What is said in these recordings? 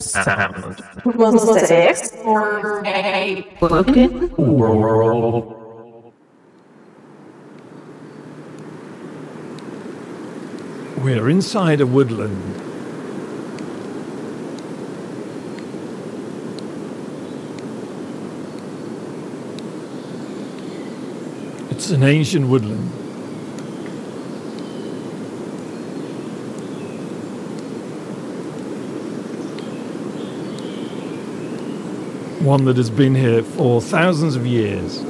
sound. Was it a broken World. We're inside a woodland. It's an ancient woodland. One that has been here for thousands of years.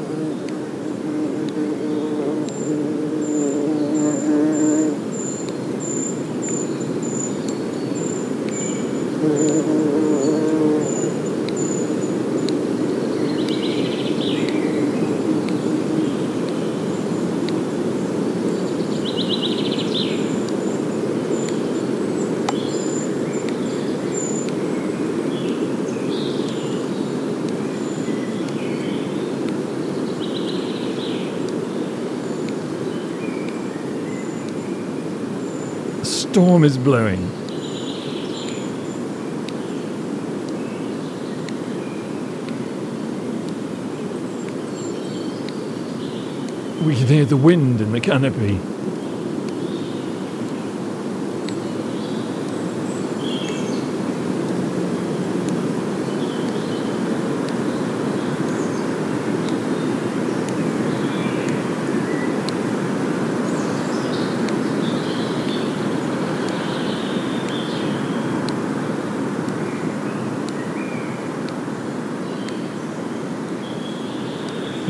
A storm is blowing. We can hear the wind in the canopy.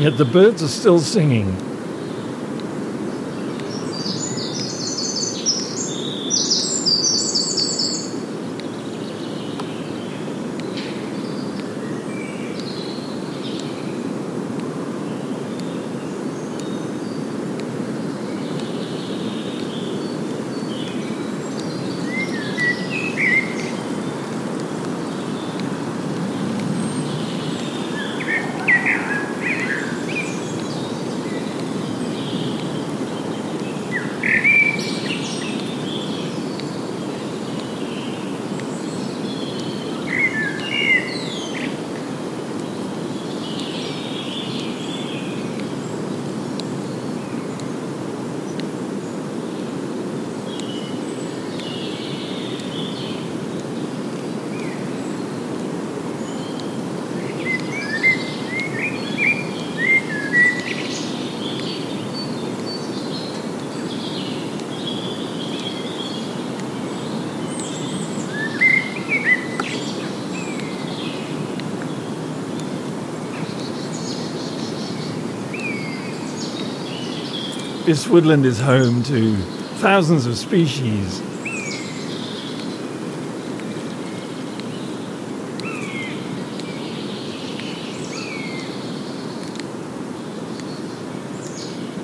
Yet the birds are still singing. This woodland is home to thousands of species.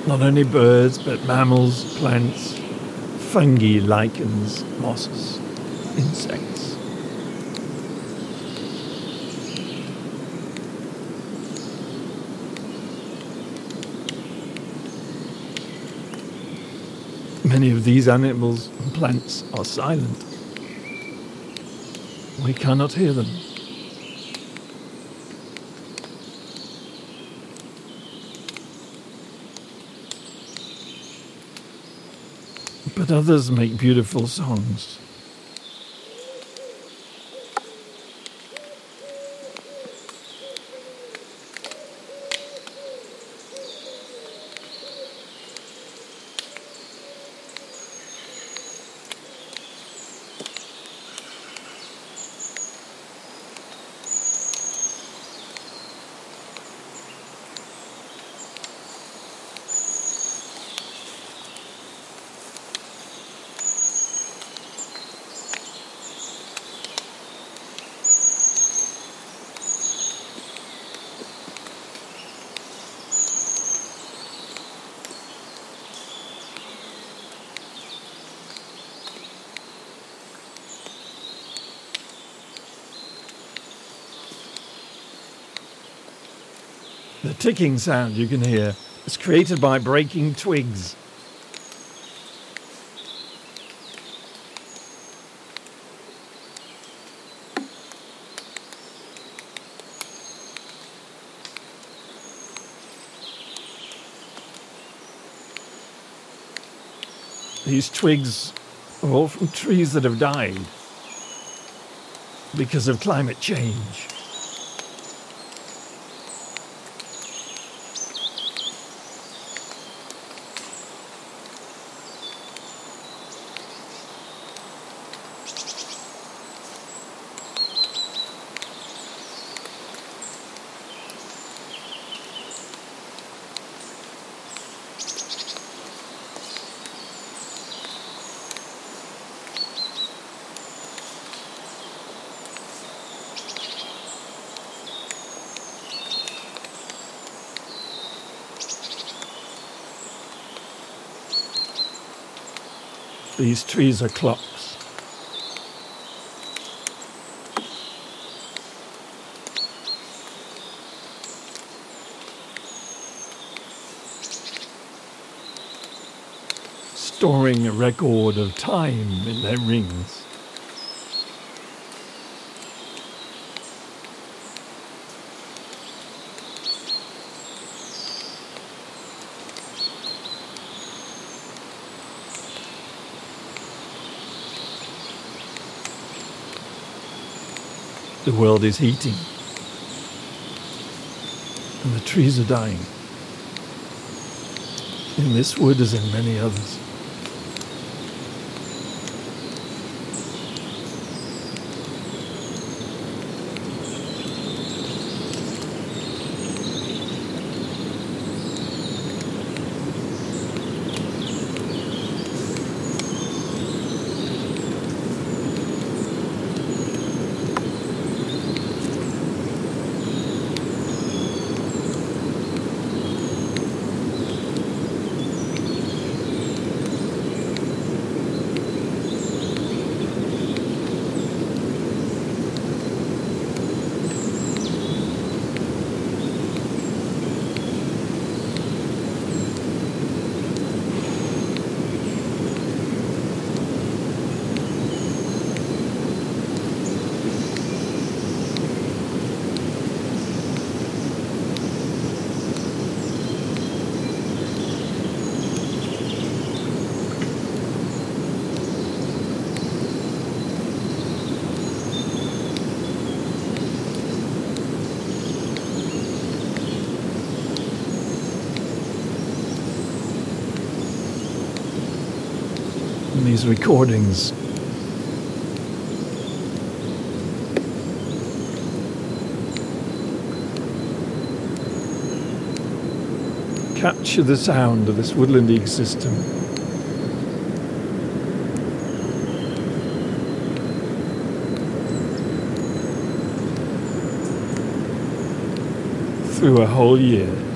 Not only birds, but mammals, plants, fungi, lichens, mosses, insects. Many of these animals and plants are silent. We cannot hear them. But others make beautiful songs. ticking sound you can hear is created by breaking twigs. These twigs are all from trees that have died because of climate change. These trees are clocks. Storing a record of time in their rings. The world is heating. And the trees are dying. In this wood as in many others. These recordings. Capture the sound of this woodland ecosystem. Through a whole year.